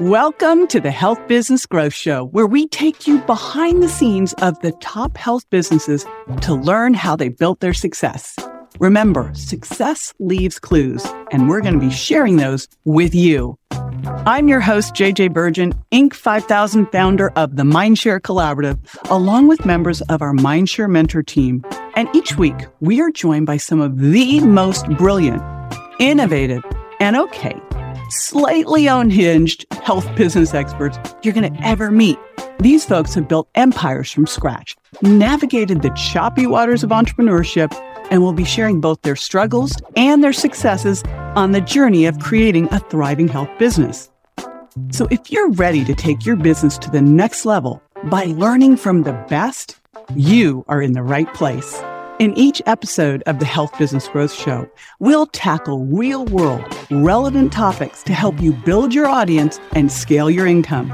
Welcome to the Health Business Growth Show, where we take you behind the scenes of the top health businesses to learn how they built their success. Remember, success leaves clues, and we're going to be sharing those with you. I'm your host, JJ Virgin, Inc. 5000 founder of the Mindshare Collaborative, along with members of our Mindshare Mentor team. And each week, we are joined by some of the most brilliant, innovative, and okay, slightly unhinged health business experts you're going to ever meet. These folks have built empires from scratch, navigated the choppy waters of entrepreneurship, and will be sharing both their struggles and their successes on the journey of creating a thriving health business. So if you're ready to take your business to the next level by learning from the best, you are in the right place. In each episode of the Health Business Growth Show, we'll tackle real world, relevant topics to help you build your audience and scale your income.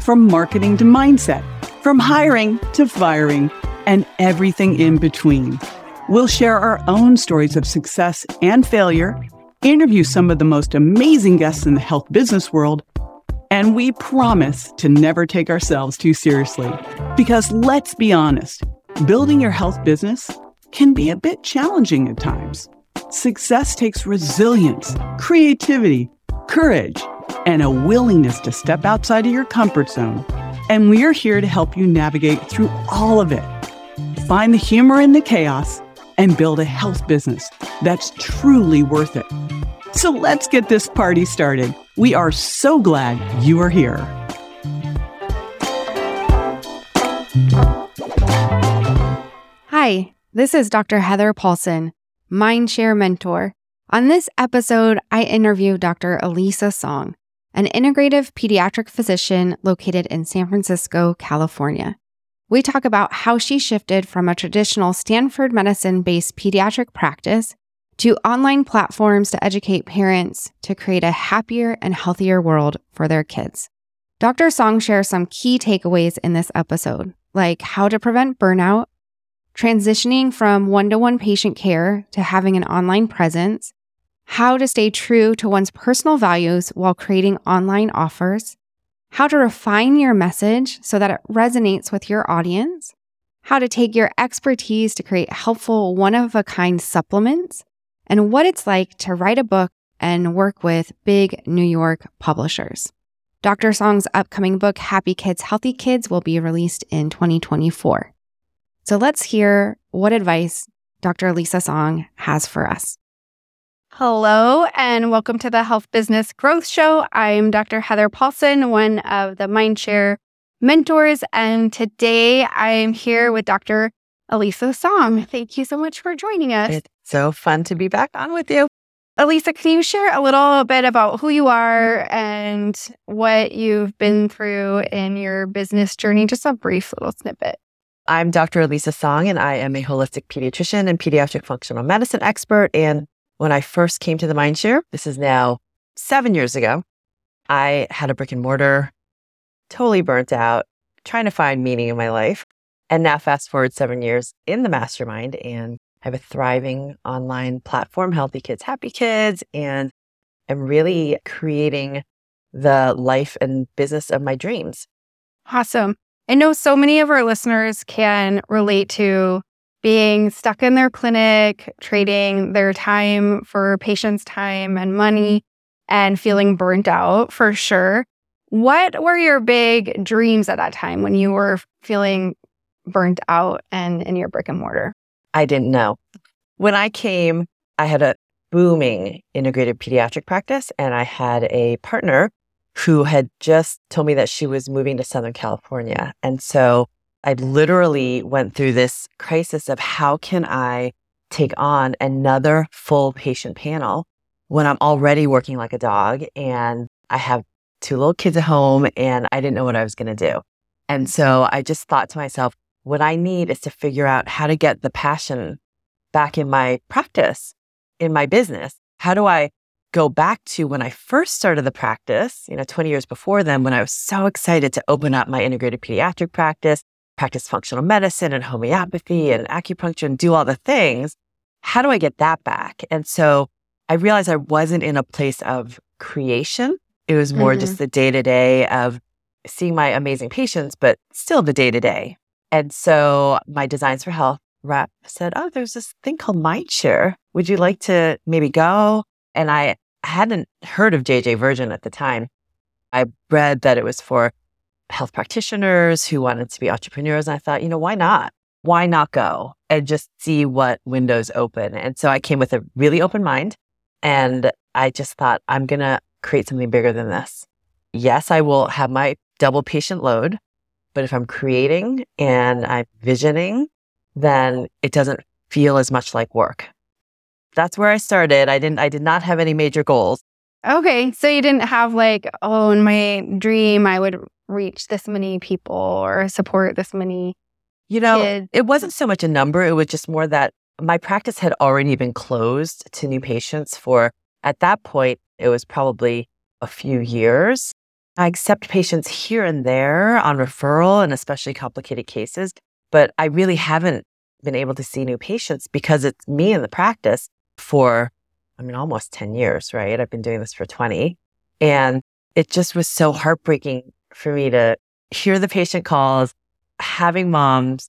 From marketing to mindset, from hiring to firing, and everything in between. We'll share our own stories of success and failure, interview some of the most amazing guests in the health business world, and we promise to never take ourselves too seriously. Because let's be honest, building your health business can be a bit challenging at times. Success takes resilience, creativity, courage, and a willingness to step outside of your comfort zone. And we are here to help you navigate through all of it. Find the humor in the chaos and build a health business that's truly worth it. So let's get this party started. We are so glad you are here. Hi, this is Dr. Heather Paulson, Mindshare Mentor. On this episode, I interview Dr. Elisa Song, an integrative pediatric physician located in San Francisco, California. We talk about how she shifted from a traditional Stanford medicine based pediatric practice to online platforms to educate parents to create a happier and healthier world for their kids. Dr. Song shares some key takeaways in this episode, like how to prevent burnout, transitioning from one to one patient care to having an online presence, how to stay true to one's personal values while creating online offers, how to refine your message so that it resonates with your audience, how to take your expertise to create helpful one of a kind supplements, and what it's like to write a book and work with big New York publishers. Dr. Song's upcoming book, Happy Kids, Healthy Kids, will be released in 2024. So let's hear what advice Dr. Elisa Song has for us. Hello, and welcome to the Health Business Growth Show. I'm Dr. Heather Paulson, one of the Mindshare mentors, and today I'm here with Dr. Elisa Song. Thank you so much for joining us. It's so fun to be back on with you. Elisa, can you share a little bit about who you are and what you've been through in your business journey? Just a brief little snippet. I'm Dr. Elisa Song, and I am a holistic pediatrician and pediatric functional medicine expert. And when I first came to the Mindshare, this is now seven years ago, I had a brick and mortar, totally burnt out, trying to find meaning in my life. And now, fast forward seven years in the mastermind, and I have a thriving online platform, Healthy Kids, Happy Kids, and I'm really creating the life and business of my dreams. Awesome. I know so many of our listeners can relate to being stuck in their clinic, trading their time for patients' time and money, and feeling burnt out for sure. What were your big dreams at that time when you were feeling burnt out and in your brick and mortar? I didn't know. When I came, I had a booming integrated pediatric practice, and I had a partner who had just told me that she was moving to Southern California. And so I literally went through this crisis of how can I take on another full patient panel when I'm already working like a dog and I have two little kids at home and I didn't know what I was going to do. And so I just thought to myself, what I need is to figure out how to get the passion back in my practice, in my business. How do I go back to when I first started the practice, you know, 20 years before then, when I was so excited to open up my integrated pediatric practice, practice functional medicine and homeopathy and acupuncture and do all the things. How do I get that back? And so I realized I wasn't in a place of creation It was more mm-hmm. just the day to day of seeing my amazing patients, but still the day to day. And so my Designs for Health rep said, Oh, there's this thing called Mindshare. Would you like to maybe go? And I hadn't heard of JJ Virgin at the time. I read that it was for health practitioners who wanted to be entrepreneurs. And I thought, you know, why not? Why not go and just see what windows open? And so I came with a really open mind and I just thought, I'm going to create something bigger than this. Yes, I will have my double patient load, but if I'm creating and I'm visioning, then it doesn't feel as much like work. That's where I started. I didn't I did not have any major goals. Okay, so you didn't have like, oh, in my dream I would reach this many people or support this many you know, kids. it wasn't so much a number, it was just more that my practice had already been closed to new patients for at that point it was probably a few years. I accept patients here and there on referral and especially complicated cases, but I really haven't been able to see new patients because it's me in the practice for, I mean, almost 10 years, right? I've been doing this for 20. And it just was so heartbreaking for me to hear the patient calls, having moms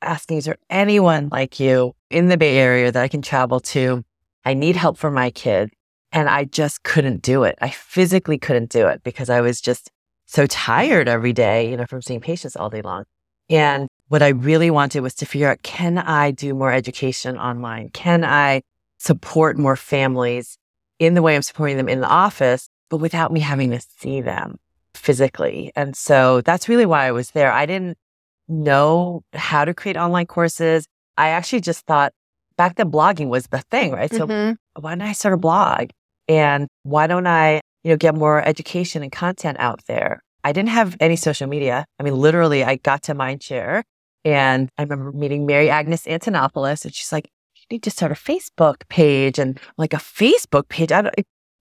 asking, is there anyone like you in the Bay Area that I can travel to? I need help for my kid. And I just couldn't do it. I physically couldn't do it because I was just so tired every day, you know, from seeing patients all day long. And what I really wanted was to figure out, can I do more education online? Can I support more families in the way I'm supporting them in the office, but without me having to see them physically? And so that's really why I was there. I didn't know how to create online courses. I actually just thought back then blogging was the thing, right? So mm-hmm. why don't I start a blog? And why don't I, you know, get more education and content out there? I didn't have any social media. I mean, literally, I got to Mindshare and I remember meeting Mary Agnes Antonopoulos and she's like, need to start a Facebook page and like a Facebook page. I don't,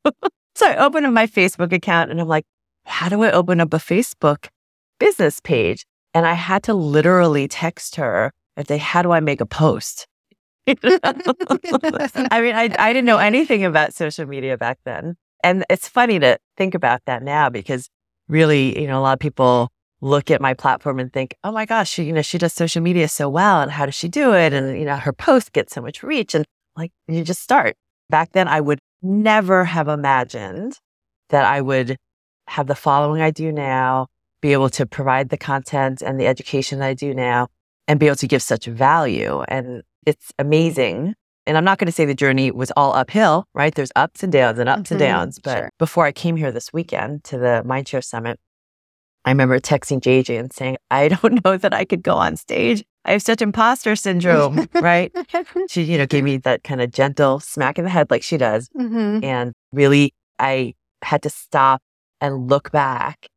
so I open up my Facebook account and I'm like, how do I open up a Facebook business page? And I had to literally text her and say, how do I make a post? I mean, I, I didn't know anything about social media back then. And it's funny to think about that now because really, you know, a lot of people look at my platform and think, oh my gosh, she, you know, she does social media so well. And how does she do it? And, you know, her posts get so much reach. And like, you just start. Back then, I would never have imagined that I would have the following I do now, be able to provide the content and the education I do now, and be able to give such value. And it's amazing. And I'm not going to say the journey was all uphill, right? There's ups and downs and ups mm-hmm. and downs. But sure. before I came here this weekend to the Mindshare Summit, I remember texting JJ and saying, I don't know that I could go on stage. I have such imposter syndrome, right? she, you know, gave me that kind of gentle smack in the head like she does. Mm-hmm. And really, I had to stop and look back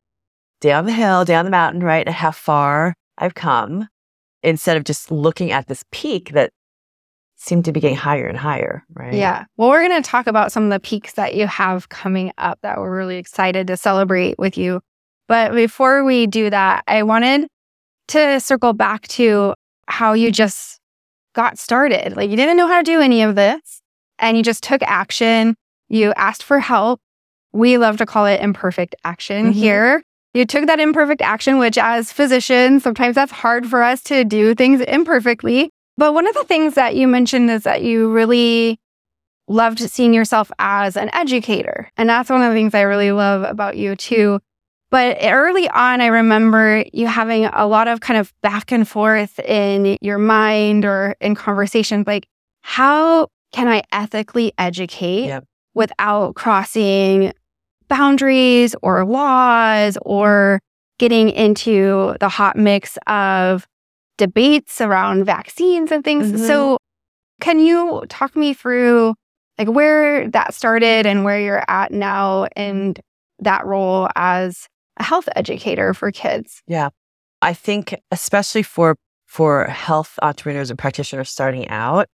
down the hill, down the mountain, right? And how far I've come instead of just looking at this peak that seemed to be getting higher and higher, right? Yeah. Well, we're going to talk about some of the peaks that you have coming up that we're really excited to celebrate with you. But before we do that, I wanted to circle back to how you just got started. Like you didn't know how to do any of this and you just took action. You asked for help. We love to call it imperfect action mm-hmm. here. You took that imperfect action, which as physicians, sometimes that's hard for us to do things imperfectly. But one of the things that you mentioned is that you really loved seeing yourself as an educator. And that's one of the things I really love about you too. But early on, I remember you having a lot of kind of back and forth in your mind or in conversations like, how can I ethically educate yep. without crossing boundaries or laws or getting into the hot mix of debates around vaccines and things. Mm-hmm. So, can you talk me through like where that started and where you're at now and that role as a health educator for kids? Yeah. I think especially for for health entrepreneurs and practitioners starting out,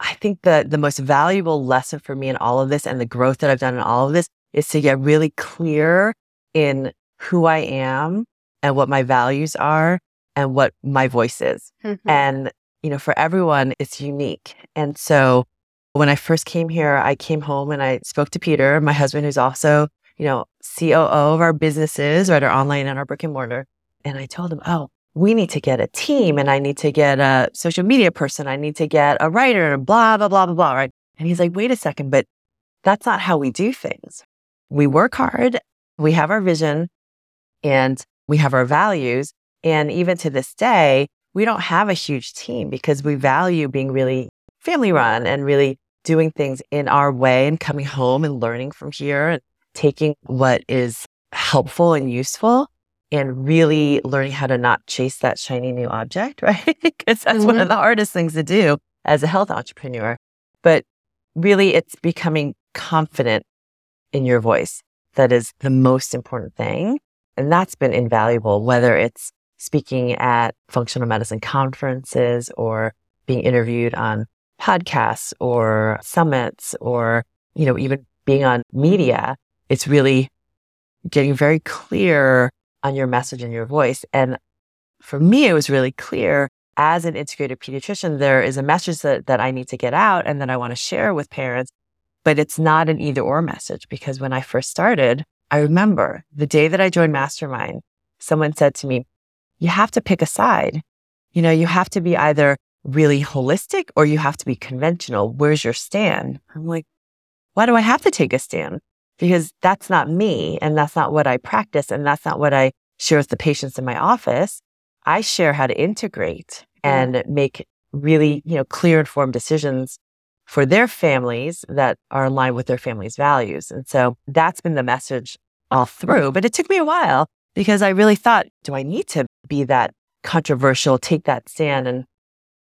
I think that the most valuable lesson for me in all of this and the growth that I've done in all of this is to get really clear in who I am and what my values are and what my voice is. Mm-hmm. And, you know, for everyone, it's unique. And so when I first came here, I came home and I spoke to Peter, my husband, who's also, you know, COO of our businesses, right? Our online and our brick and mortar. And I told him, oh, we need to get a team and I need to get a social media person. I need to get a writer and blah, blah, blah, blah, blah. Right. And he's like, wait a second, but that's not how we do things. We work hard. We have our vision and we have our values. And even to this day, we don't have a huge team because we value being really family run and really doing things in our way and coming home and learning from here and taking what is helpful and useful and really learning how to not chase that shiny new object, right? Because that's mm-hmm. one of mm-hmm. the hardest things to do as a health entrepreneur. But really, it's becoming confident in your voice. That is the most important thing. And that's been invaluable, whether it's speaking at functional medicine conferences or being interviewed on podcasts or summits or, you know, even being on media. It's really getting very clear on your message and your voice. And for me, it was really clear as an integrated pediatrician, there is a message that, that I need to get out and that I want to share with parents, but it's not an either or message because when I first started, I remember the day that I joined Mastermind, someone said to me, you have to pick a side. You know, you have to be either really holistic or you have to be conventional. Where's your stand? I'm like, why do I have to take a stand? Because that's not me and that's not what I practice and that's not what I share with the patients in my office. I share how to integrate and make really, you know, clear informed decisions for their families that are aligned with their family's values. And so that's been the message all through. But it took me a while because I really thought, do I need to be that controversial, take that stand? And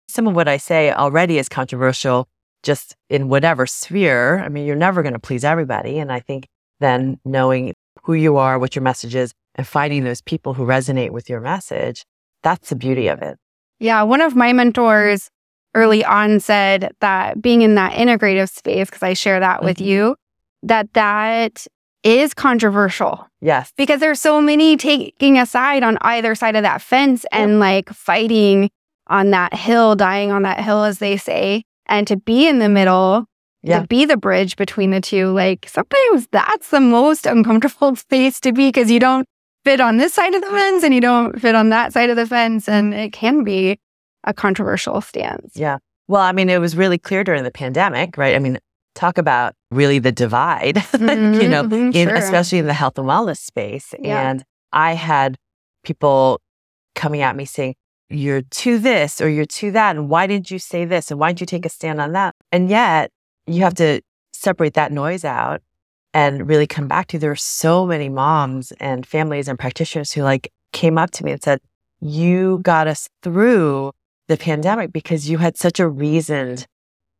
some of what I say already is controversial just in whatever sphere. I mean, you're never going to please everybody. And I think then knowing who you are, what your message is, and finding those people who resonate with your message, that's the beauty of it. Yeah. One of my mentors early on said that being in that integrative space, because I share that mm-hmm. with you, that that is controversial. Yes. Because there's so many taking a side on either side of that fence yep. and like fighting on that hill, dying on that hill, as they say and to be in the middle, yeah. to be the bridge between the two, like sometimes that's the most uncomfortable space to be because you don't fit on this side of the fence and you don't fit on that side of the fence. And it can be a controversial stance. Yeah. Well, I mean, it was really clear during the pandemic, right? I mean, talk about really the divide, mm-hmm, you know, mm-hmm, in, sure. especially in the health and wellness space. Yeah. And I had people coming at me saying, you're to this or you're to that. And why did you say this? And why didn't you take a stand on that? And yet you have to separate that noise out and really come back to there are so many moms and families and practitioners who like came up to me and said, you got us through the pandemic because you had such a reasoned,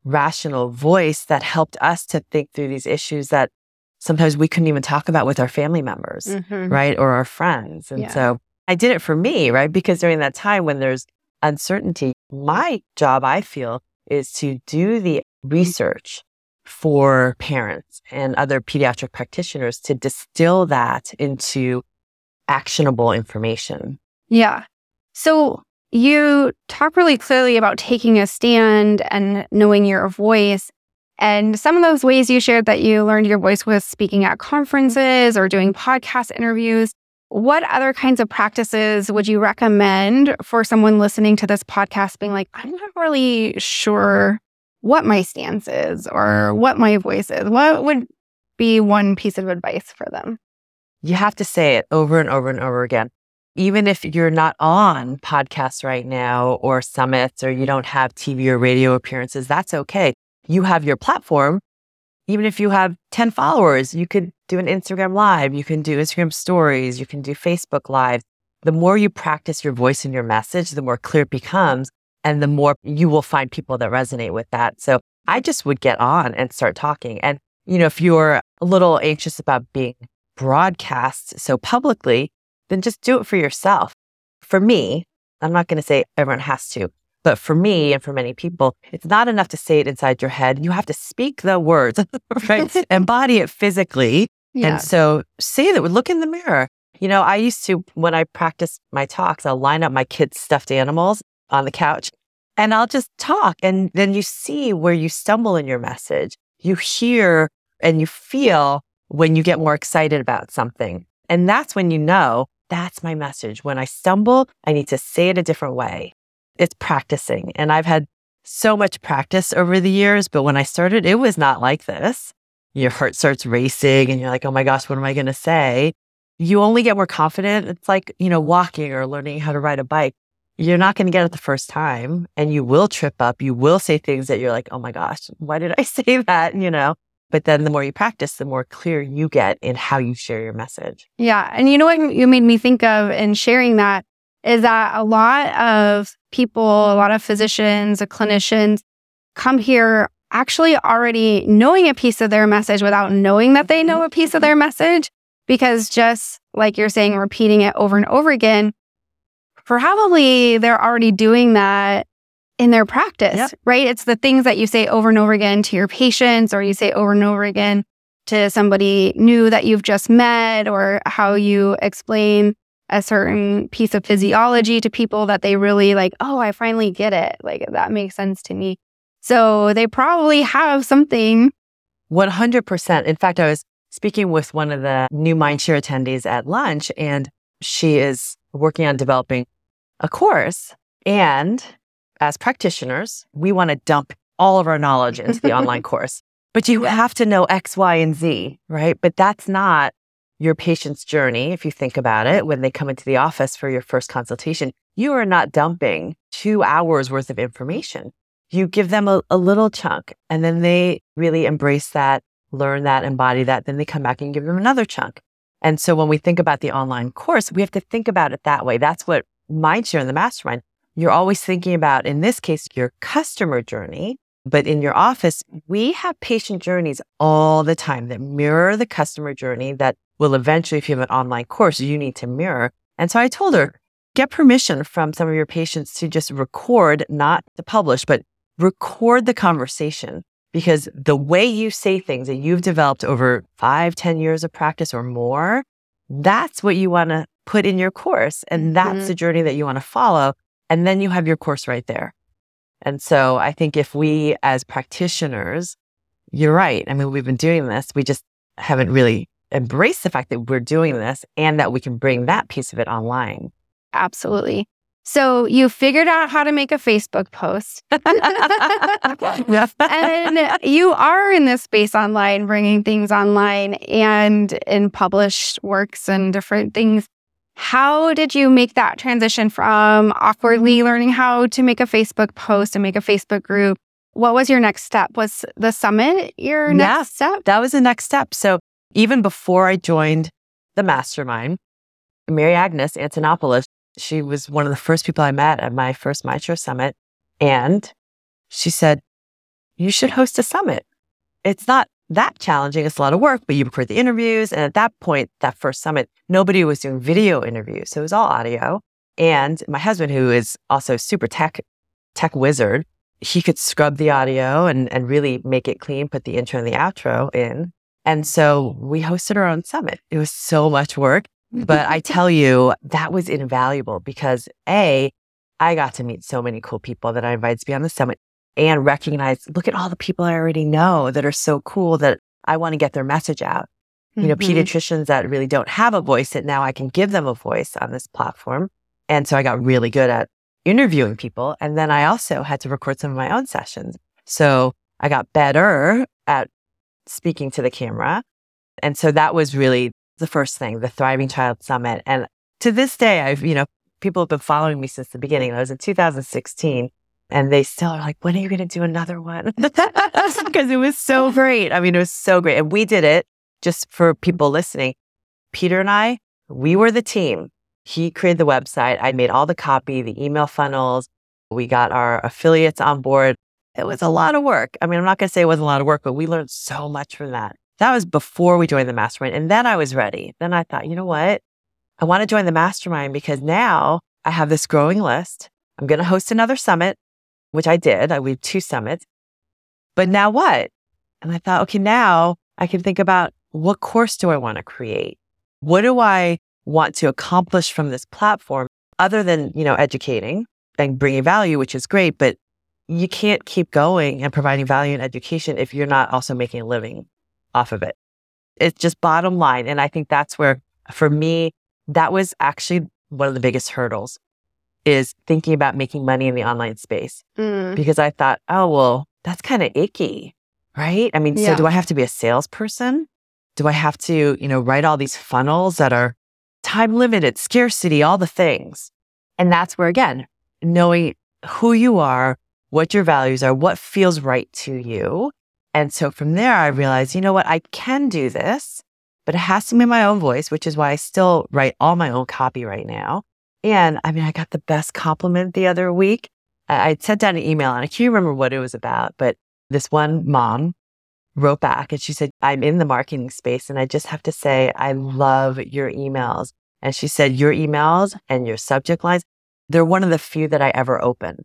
rational voice that helped us to think through these issues that sometimes we couldn't even talk about with our family members, mm-hmm. right? Or our friends. And yeah. so I did it for me, right? Because during that time when there's uncertainty, my job, I feel, is to do the research for parents and other pediatric practitioners to distill that into actionable information. Yeah. So you talk really clearly about taking a stand and knowing your voice. And some of those ways you shared that you learned your voice was speaking at conferences or doing podcast interviews. What other kinds of practices would you recommend for someone listening to this podcast being like, I'm not really sure what my stance is or what my voice is? What would be one piece of advice for them? You have to say it over and over and over again. Even if you're not on podcasts right now or summits or you don't have TV or radio appearances, that's okay. You have your platform even if you have 10 followers, you could do an Instagram live, you can do Instagram stories, you can do Facebook live. The more you practice your voice and your message, the more clear it becomes and the more you will find people that resonate with that. So I just would get on and start talking. And, you know, if you're a little anxious about being broadcast so publicly, then just do it for yourself. For me, I'm not going to say everyone has to, but for me and for many people, it's not enough to say it inside your head. You have to speak the words, right? Embody it physically. Yeah. And so say that, look in the mirror. You know, I used to, when I practice my talks, I'll line up my kids' stuffed animals on the couch and I'll just talk. And then you see where you stumble in your message. You hear and you feel when you get more excited about something. And that's when you know that's my message. When I stumble, I need to say it a different way. It's practicing. And I've had so much practice over the years, but when I started, it was not like this. Your heart starts racing and you're like, oh my gosh, what am I going to say? You only get more confident. It's like, you know, walking or learning how to ride a bike. You're not going to get it the first time and you will trip up. You will say things that you're like, oh my gosh, why did I say that? You know, but then the more you practice, the more clear you get in how you share your message. Yeah. And you know what you made me think of in sharing that is that a lot of people, a lot of physicians, clinicians come here actually already knowing a piece of their message without knowing that they know a piece of their message. Because just like you're saying, repeating it over and over again, probably they're already doing that in their practice, yep. right? It's the things that you say over and over again to your patients, or you say over and over again to somebody new that you've just met, or how you explain a certain piece of physiology to people that they really like, oh, I finally get it. Like that makes sense to me. So they probably have something. 100%. In fact, I was speaking with one of the new Mindshare attendees at lunch, and she is working on developing a course. And as practitioners, we want to dump all of our knowledge into the online course. But you have to know X, Y, and Z, right? But that's not your patient's journey. If you think about it, when they come into the office for your first consultation, you are not dumping two hours worth of information. You give them a, a little chunk and then they really embrace that, learn that, embody that. Then they come back and give them another chunk. And so when we think about the online course, we have to think about it that way. That's what Mindshare in the mastermind you're always thinking about, in this case, your customer journey. But in your office, we have patient journeys all the time that mirror the customer journey that will eventually, if you have an online course, you need to mirror. And so I told her, get permission from some of your patients to just record, not to publish, but record the conversation because the way you say things that you've developed over five, ten years of practice or more, that's what you want to put in your course. And that's mm-hmm. the journey that you want to follow. And then you have your course right there. And so I think if we as practitioners, you're right. I mean, we've been doing this. We just haven't really embraced the fact that we're doing this and that we can bring that piece of it online. Absolutely. So you figured out how to make a Facebook post. and you are in this space online, bringing things online and in published works and different things. How did you make that transition from awkwardly mm-hmm. learning how to make a Facebook post and make a Facebook group? What was your next step? Was the summit your next yeah, step? That was the next step. So even before I joined the mastermind, Mary Agnes Antonopoulos, she was one of the first people I met at my first Mindshare Summit. And she said, You should host a summit. It's not that challenging. It's a lot of work, but you record the interviews. And at that point, that first summit, nobody was doing video interviews. So it was all audio. And my husband, who is also super tech, tech wizard, he could scrub the audio and, and really make it clean, put the intro and the outro in. And so we hosted our own summit. It was so much work, but I tell you, that was invaluable because A, I got to meet so many cool people that I invited to be on the summit and recognize, look at all the people I already know that are so cool that I want to get their message out. Mm-hmm. You know, mm-hmm. pediatricians that really don't have a voice that now I can give them a voice on this platform. And so I got really good at interviewing people. And then I also had to record some of my own sessions. So I got better at speaking to the camera. And so that was really the first thing, the Thriving Child Summit. And to this day, I've, you know, people have been following me since the beginning. I was in 2016 and they still are like, when are you going to do another one? because it was so great. I mean, it was so great. And we did it just for people listening. Peter and I, we were the team. He created the website. I made all the copy, the email funnels. We got our affiliates on board. It was a lot of work. I mean, I'm not going to say it wasn't a lot of work, but we learned so much from that. That was before we joined the mastermind. And then I was ready. Then I thought, you know what? I want to join the mastermind because now I have this growing list. I'm going to host another summit which I did. I lead two summits. But now what? And I thought, okay, now I can think about what course do I want to create? What do I want to accomplish from this platform other than, you know, educating and bringing value, which is great, but you can't keep going and providing value and education if you're not also making a living off of it. It's just bottom line. And I think that's where, for me, that was actually one of the biggest hurdles is thinking about making money in the online space Mm. because I thought, oh, well, that's kind of icky, right? I mean, Yeah. so do I have to be a salesperson? Do I have to, you know, write all these funnels that are time limited, scarcity, all the things? And that's where, again, knowing who you are, what your values are, what feels right to you. And so from there, I realized, you know what? I can do this, but it has to be my own voice, which is why I still write all my own copy right now. And I mean, I got the best compliment the other week. I I sent down an email and I can't remember what it was about, but this one mom wrote back and she said, I'm in the marketing space and I just have to say, I love your emails. And she said, Your emails and your subject lines, they're one of the few that I ever open.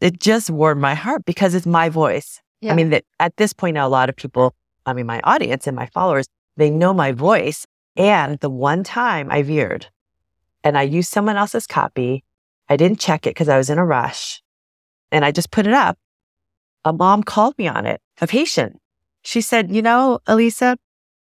It just warmed my heart because it's my voice. Yeah. I mean, that at this point now, a lot of people, I mean, my audience and my followers, they know my voice. And the one time I veered and I used someone else's copy, I didn't check it because I was in a rush and I just put it up. A mom called me on it, a patient. She said, You know, Elisa,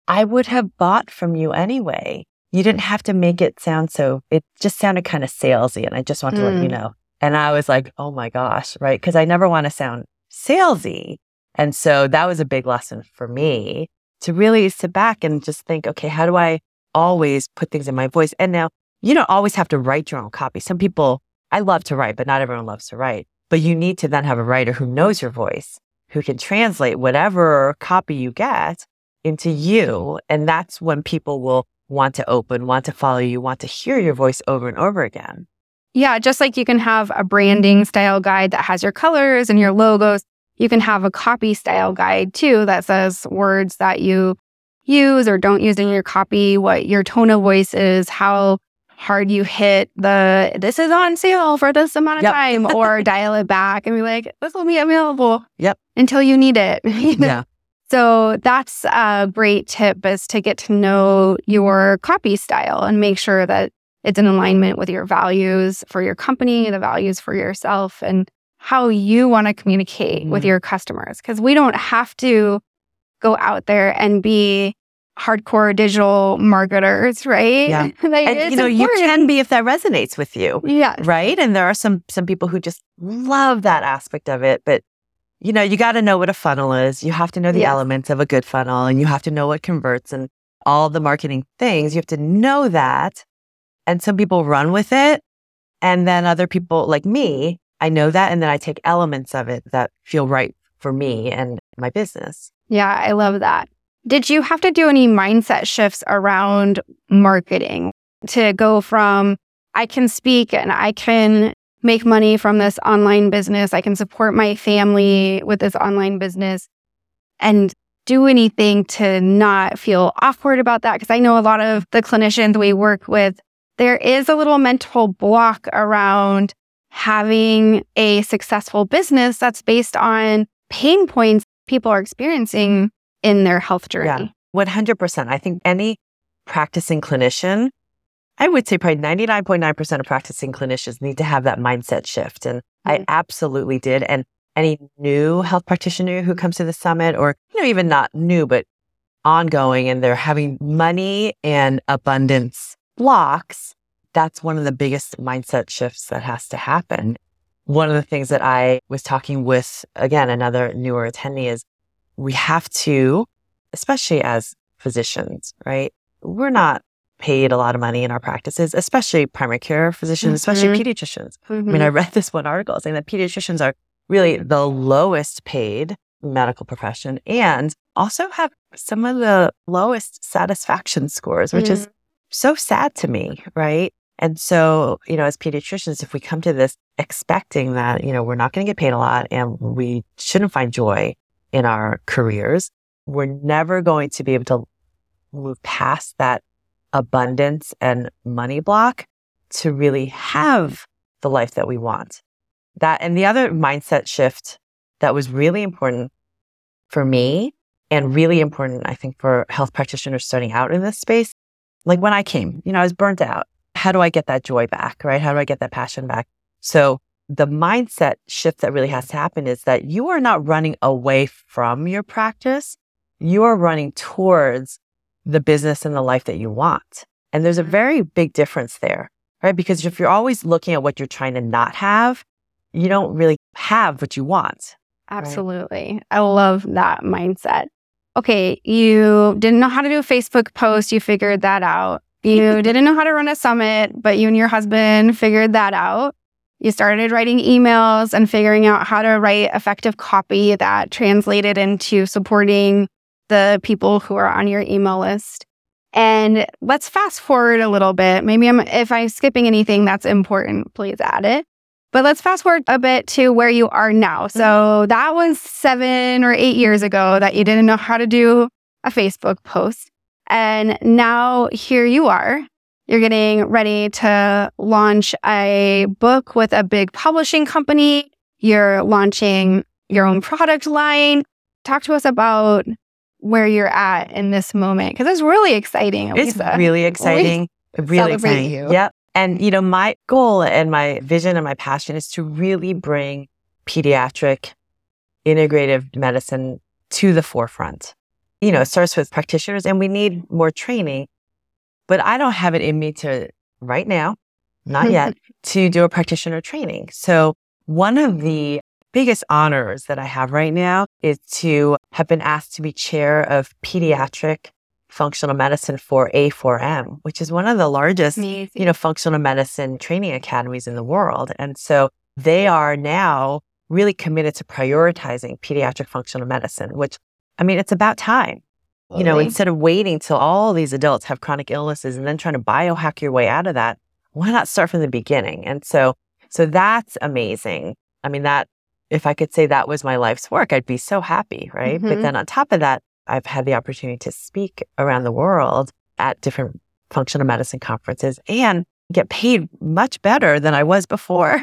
I would have bought from you anyway. You didn't have to make it sound so, it just sounded kind of salesy. And I just want to let you Mm. know. And I was like, Oh my gosh, right? Because I never want to sound salesy. And so that was a big lesson for me to really sit back and just think, okay, how do I always put things in my voice? And now you don't always have to write your own copy. Some people, I love to write, but not everyone loves to write. But you need to then have a writer who knows your voice, who can translate whatever copy you get into you. And that's when people will want to open, want to follow you, want to hear your voice over and over again. Yeah, just like you can have a branding style guide that has your colors and your logos, you can have a copy style guide too that says words that you use or don't use in your copy, what your tone of voice is, how hard you hit the this is on sale for this amount of Yep. time, or dial it back and be like, this will be available Yep. until you need it. Yeah. So that's a great tip is to get to know your copy style and make sure that it's in alignment with your values for your company, the values for yourself, and how you want to communicate with Mhm. your customers. Because we don't have to go out there and be hardcore digital marketers, right? Yeah. Like, And you know, you can be if that resonates with you. Yeah. right? And there are some some people who just love that aspect of it, but you know, you got to know what a funnel is. You have to know the Yes. elements of a good funnel and you have to know what converts and all the marketing things. You have to know that. And some people run with it. And then other people like me, I know that and then I take elements of it that feel right for me and my business. Yeah, I love that. Did you have to do any mindset shifts around marketing to go from I can speak and I can make money from this online business, I can support my family with this online business and do anything to not feel awkward about that? Because I know a lot of the clinicians we work with, there is a little mental block around having a successful business that's based on pain points people are experiencing in their health journey. Yeah. 100%. I think any practicing clinician, I would say probably 99.9% of practicing clinicians need to have that mindset shift. And I Mhm. absolutely did. And any new health practitioner who comes to the summit, or, you know, even not new, but ongoing, and they're having money and abundance blocks, that's one of the biggest mindset shifts that has to happen. One of the things that I was talking with, again, another newer attendee is we have to, especially as physicians, right? We're not paid a lot of money in our practices, especially primary care physicians, especially Mhm. pediatricians. I Mm-hmm. mean, I read this one article saying that pediatricians are really the lowest paid medical profession and also have some of the lowest satisfaction scores, which is so sad to me, right? And so, you know, as pediatricians, if we come to this expecting that, you know, we're not going to get paid a lot and we shouldn't find joy in our careers, we're never going to be able to move past that abundance and money block to really have the life that we want. That and the other mindset shift that was really important for me and really important, I think, for health practitioners starting out in this space. Like when I came, you know, I was burnt out. How do I get that joy back? Right? How do I get that passion back? So the mindset shift that really has to happen is that you are not running away from your practice. You are running towards the business and the life that you want. And there's a Mm-hmm. very big difference there, right? Because if you're always looking at what you're trying to not have, you don't really have what you want. Absolutely. I love that mindset. Okay, you didn't know how to do a Facebook post, you figured that out. You didn't know how to run a summit, but you and your husband figured that out. You started writing emails and figuring out how to write effective copy that translated into supporting the people who are on your email list. And let's fast forward a little bit. Maybe I'm if I'm skipping anything that's important, please add it. But let's fast forward a bit to where you are now. So mm-hmm. that was seven or eight years ago that you didn't know how to do a Facebook post. And now here you are. You're getting ready to launch a book with a big publishing company. You're launching your own product line. Talk to us about where you're at in this moment because it's really exciting. It's really exciting. Really celebrate exciting. you. Yep. And you know, my goal and my vision and my passion is to really bring pediatric integrative medicine to the forefront. You know, it starts with practitioners and we need more training, but I don't have it in me to right now, not yet, to do a practitioner training. So one of the biggest honors that I have right now is to have been asked to be chair of pediatric functional medicine for A4M, which is one of the largest, Amazing. you know, functional medicine training academies in the world. And so they are now really committed to prioritizing pediatric functional medicine, which I mean, it's about time. You know, instead of waiting till all these adults have chronic illnesses and then trying to biohack your way out of that, why not start from the beginning? And so, so that's amazing. I mean, that if I could say that was my life's work, I'd be so happy, right? But Mhm. then on top of that, I've had the opportunity to speak around the world at different functional medicine conferences and get paid much better than I was before.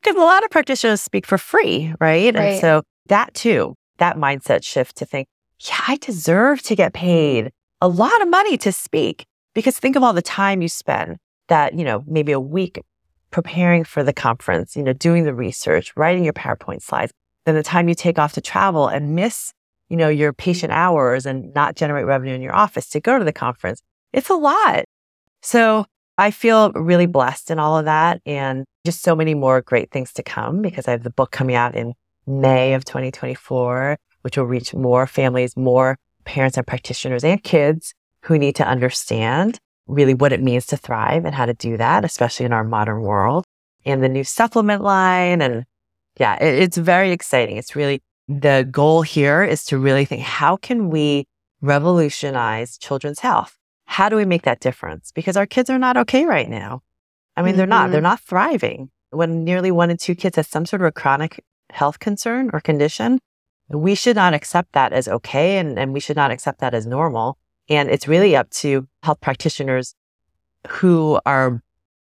Because a lot of practitioners speak for free, right? Right. And so that too, that mindset shift to think, yeah, I deserve to get paid a lot of money to speak. Because think of all the time you spend that, you know, maybe a week preparing for the conference, you know, doing the research, writing your PowerPoint slides, then the time you take off to travel and miss, you know, your patient hours and not generate revenue in your office to go to the conference. It's a lot. So I feel really blessed in all of that and just so many more great things to come because I have the book coming out in May of 2024, which will reach more families, more parents and practitioners and kids who need to understand really what it means to thrive and how to do that, especially in our modern world. And the new supplement line. And yeah, it, it's very exciting. It's really the goal here is to really think how can we revolutionize children's health? How do we make that difference? Because our kids are not okay right now. I mean, they're not, Mhm. they're not thriving. When nearly one in two kids has some sort of a chronic health concern or condition, we should not accept that as okay and, and we should not accept that as normal. And it's really up to health practitioners who are,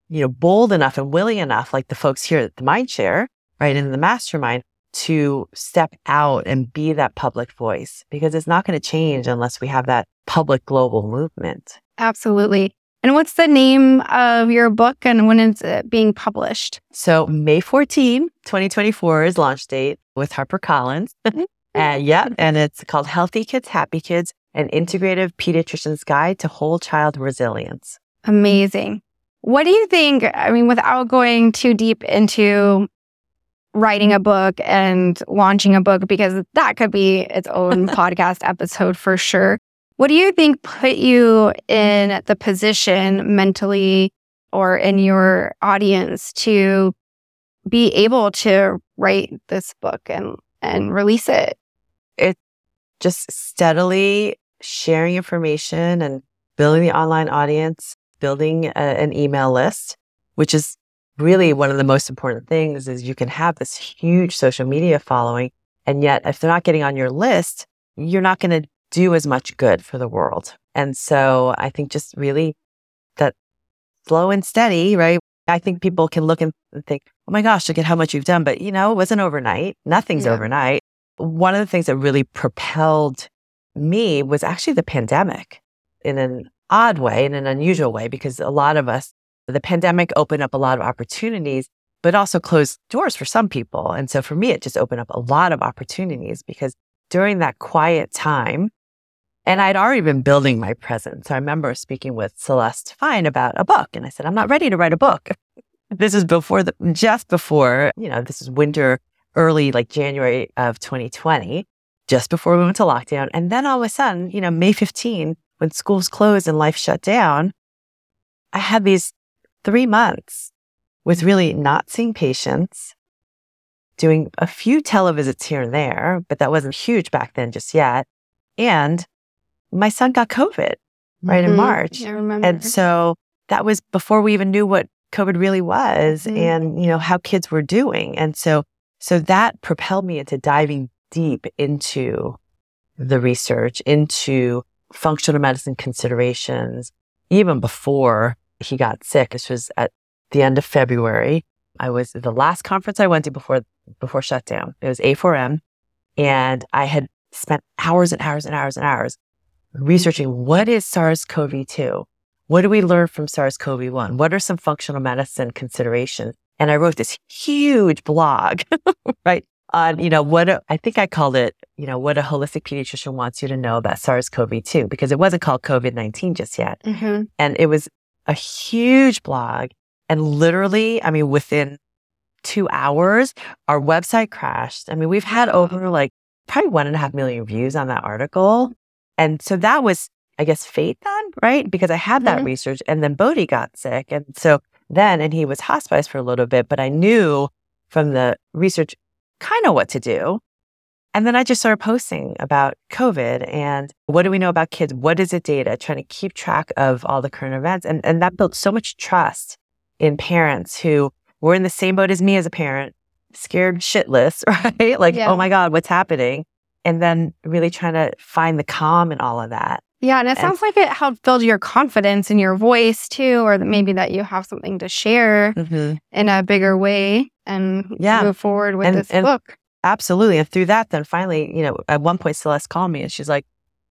you know, bold enough and willing enough, like the folks here at the Mindshare, right, in the mastermind, to step out and be that public voice because it's not going to change unless we have that public global movement. Absolutely. And what's the name of your book and when is it being published? So May 14, 2024 is launch date with HarperCollins. Mm-hmm. and yeah, and it's called Healthy Kids, Happy Kids, an integrative pediatrician's guide to whole child resilience. Amazing. What do you think? I mean, without going too deep into writing a book and launching a book, because that could be its own podcast episode for sure. What do you think put you in the position mentally or in your audience to be able to write this book and, and release it? It's just steadily sharing information and building the online audience, building a, an email list, which is really one of the most important things is you can have this huge social media following. And yet if they're not getting on your list, you're not going to do as much good for the world. And so I think just really that slow and steady, right? I think people can look and think, oh my gosh, look at how much you've done. But you know, it wasn't overnight. Nothing's Yeah. overnight. One of the things that really propelled me was actually the pandemic in an odd way, in an unusual way, because a lot of us, the pandemic opened up a lot of opportunities, but also closed doors for some people. And so for me, it just opened up a lot of opportunities because during that quiet time, And I'd already been building my presence. So I remember speaking with Celeste Fine about a book. And I said, I'm not ready to write a book. this is before the, just before, you know, this is winter, early like January of 2020, just before we went to lockdown. And then all of a sudden, you know, May 15, when schools closed and life shut down, I had these three months with really not seeing patients, doing a few televisits here and there, but that wasn't huge back then just yet. And my son got COVID right Mhm. in March. I remember. And so that was before we even knew what COVID really was Mhm. and, you know, how kids were doing. And so, so that propelled me into diving deep into the research, into functional medicine considerations, even before he got sick. This was at the end of February. I was the last conference I went to before, before shutdown. It was A4M. And I had spent hours and hours and hours and hours researching what is SARS-CoV-2? What do we learn from SARS-CoV-1? What are some functional medicine considerations? And I wrote this huge blog, right? On, you know, what a, I think I called it, you know, what a holistic pediatrician wants you to know about SARS-CoV-2 because it wasn't called COVID-19 just yet. Mhm. And it was a huge blog. And literally, I mean, within two hours, our website crashed. I mean, we've had over like probably one and a half million views on that article. And so that was, I guess, fate then, right? Because I had that Mhm. research and then Bodhi got sick. And so then, and he was hospitalized for a little bit, but I knew from the research kind of what to do. And then I just started posting about COVID and what do we know about kids? What is it data? Trying to keep track of all the current events. And, and that built so much trust in parents who were in the same boat as me as a parent, scared shitless, right? Like, Yeah. oh my God, what's happening? And then really trying to find the calm in all of that. Yeah, and it And- sounds like it helped build your confidence in your voice too, or that maybe that you have something to share in a bigger way and Yeah. move forward with And- this and- book. Absolutely. And through that, then finally, you know, at one point, Celeste called me and she's like,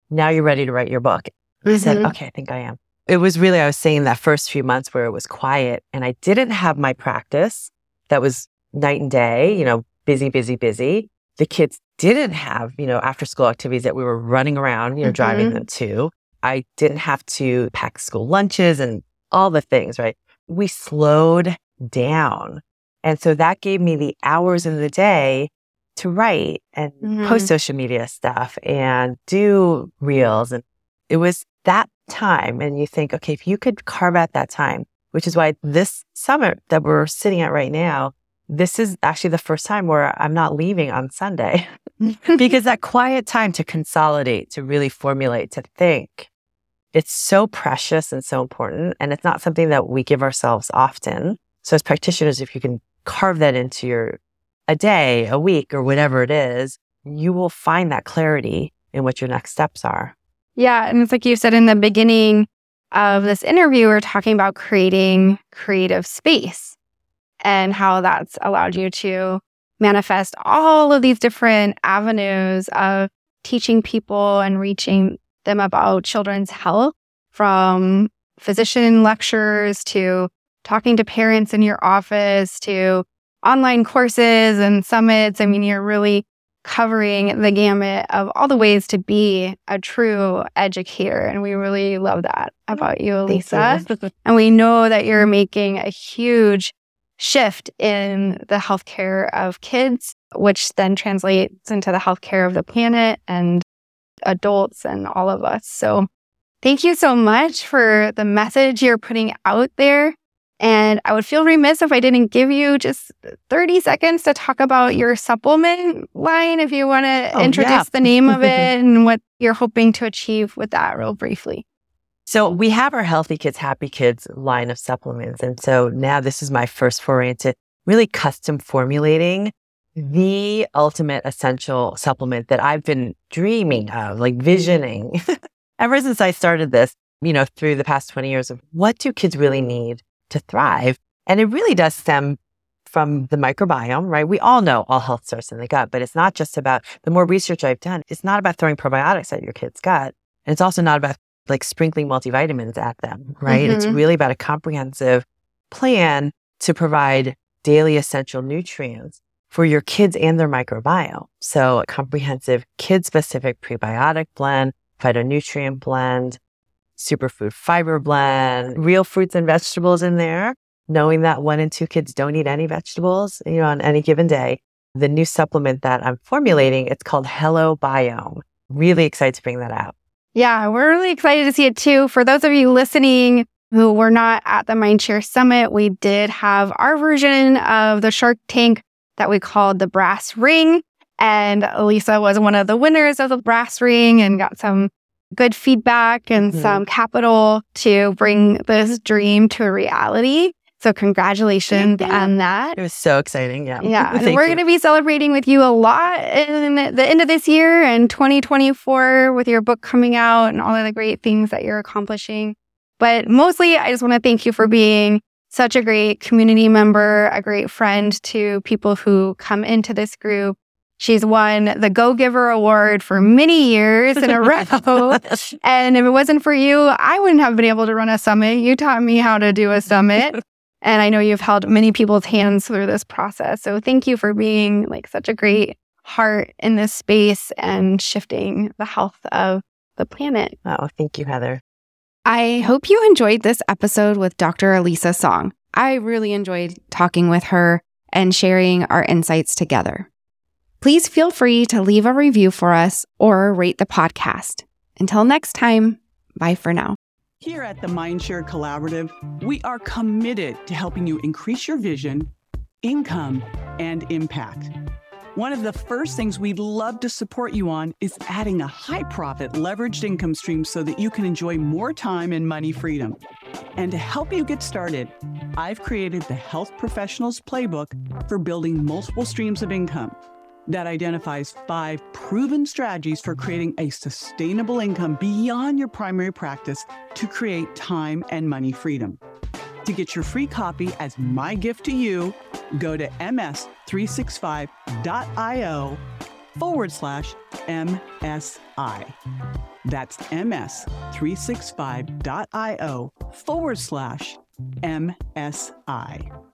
now you're ready to write your book. I said, Mhm. okay, I think I am. It was really, I was saying that first few months where it was quiet and I didn't have my practice that was night and day, you know, busy, busy, busy. The kids didn't have, you know, after school activities that we were running around, you know, driving Mhm. them to. I didn't have to pack school lunches and all the things, right? We slowed down. And so that gave me the hours in the day to write and Mhm. post social media stuff and do reels. And it was that time. And you think, okay, if you could carve out that time, which is why this summit that we're sitting at right now, this is actually the first time where I'm not leaving on Sunday because that quiet time to consolidate, to really formulate, to think, it's so precious and so important. And it's not something that we give ourselves often. So as practitioners, if you can carve that into your a day, a week, or whatever it is, you will find that clarity in what your next steps are. Yeah, and it's like you said in the beginning of this interview, we are talking about creating creative space and how that's allowed you to manifest all of these different avenues of teaching people and reaching them about children's health from physician lectures to talking to parents in your office to online courses and summits. I mean, you're really covering the gamut of all the ways to be a true educator. And we really love that mm-hmm. about you, Elisa. You. And we know that you're making a huge shift in the healthcare of kids, which then translates into the healthcare of the planet and adults and all of us. So thank you so much for the message you're putting out there. And I would feel remiss if I didn't give you just 30 seconds to talk about your supplement line if you want to Oh, introduce yeah. the name of it and what you're hoping to achieve with that real briefly. So we have our Healthy Kids, Happy Kids line of supplements. And so now this is my first foray into really custom formulating mm-hmm. the ultimate essential supplement that I've been dreaming of, like visioning ever since I started this, you know, through the past 20 years of what do kids really need to thrive? And it really does stem from the microbiome, right? We all know all health starts in the gut, but it's not just about the more research I've done, it's not about throwing probiotics at your kid's gut. And it's also not about like sprinkling multivitamins at them, right? It's Mhm. really about a comprehensive plan to provide daily essential nutrients for your kids and their microbiome. So a comprehensive kid specific prebiotic blend, phytonutrient blend, superfood fiber blend, real fruits and vegetables in there, knowing that one in two kids don't eat any vegetables, you know, on any given day. The new supplement that I'm formulating, it's called Hello Biome. Really excited to bring that out. Yeah, we're really excited to see it too. For those of you listening who were not at the Mindshare Summit, we did have our version of the Shark Tank that we called the Brass Ring. And Elisa was one of the winners of the Brass Ring and got some good feedback and mm-hmm. some capital to bring this dream to a reality. So congratulations on that. It was so exciting. Yeah. Yeah. and we're going to be celebrating with you a lot in the end of this year and 2024 with your book coming out and all of the great things that you're accomplishing. But mostly, I just want to thank you for being such a great community member, a great friend to people who come into this group. She's won the Go Giver Award for many years in a row. and if it wasn't for you, I wouldn't have been able to run a summit. You taught me how to do a summit. And I know you've held many people's hands through this process. So thank you for being like such a great heart in this space and shifting the health of the planet. Oh, thank you, Heather. I hope you enjoyed this episode with Dr. Elisa Song. I really enjoyed talking with her and sharing our insights together. Please feel free to leave a review for us or rate the podcast. Until next time, bye for now. Here at the Mindshare Collaborative, we are committed to helping you increase your vision, income, and impact. One of the first things we'd love to support you on is adding a high profit leveraged income stream so that you can enjoy more time and money freedom. And to help you get started, I've created the Health Professionals Playbook for building multiple streams of income that identifies five proven strategies for creating a sustainable income beyond your primary practice to create time and money freedom. To get your free copy as my gift to you, go to ms365.io forward slash MSI. That's ms365.io forward slash MSI.